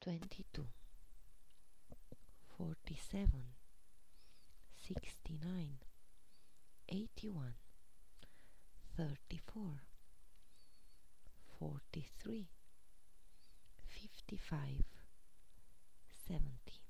22 47 69 81 34 43 55